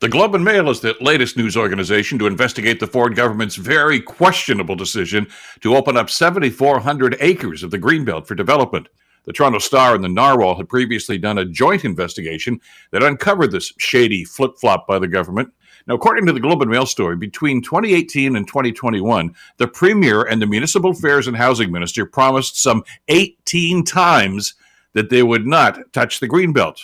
The Globe and Mail is the latest news organization to investigate the Ford government's very questionable decision to open up 7,400 acres of the Greenbelt for development. The Toronto Star and the Narwhal had previously done a joint investigation that uncovered this shady flip flop by the government. Now, according to the Globe and Mail story, between 2018 and 2021, the Premier and the Municipal Affairs and Housing Minister promised some 18 times that they would not touch the Greenbelt.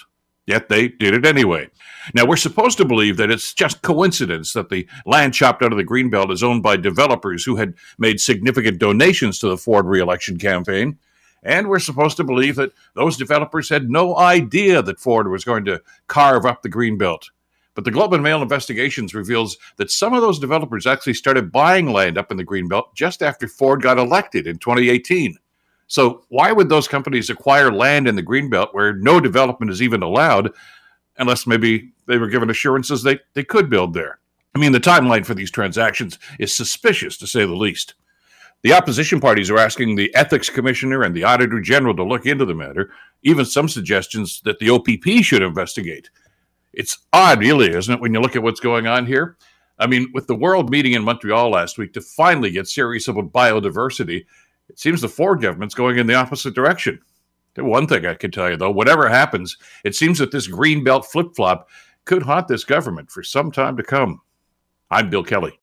Yet they did it anyway. Now, we're supposed to believe that it's just coincidence that the land chopped out of the Greenbelt is owned by developers who had made significant donations to the Ford reelection campaign. And we're supposed to believe that those developers had no idea that Ford was going to carve up the Greenbelt. But the Globe and Mail investigations reveals that some of those developers actually started buying land up in the Greenbelt just after Ford got elected in 2018. So why would those companies acquire land in the Greenbelt where no development is even allowed, unless maybe they were given assurances they, they could build there? I mean, the timeline for these transactions is suspicious, to say the least. The opposition parties are asking the ethics commissioner and the auditor general to look into the matter, even some suggestions that the OPP should investigate. It's odd, really, isn't it, when you look at what's going on here? I mean, with the world meeting in Montreal last week to finally get serious about biodiversity, it seems the Ford government's going in the opposite direction. One thing I can tell you, though, whatever happens, it seems that this green belt flip flop could haunt this government for some time to come. I'm Bill Kelly.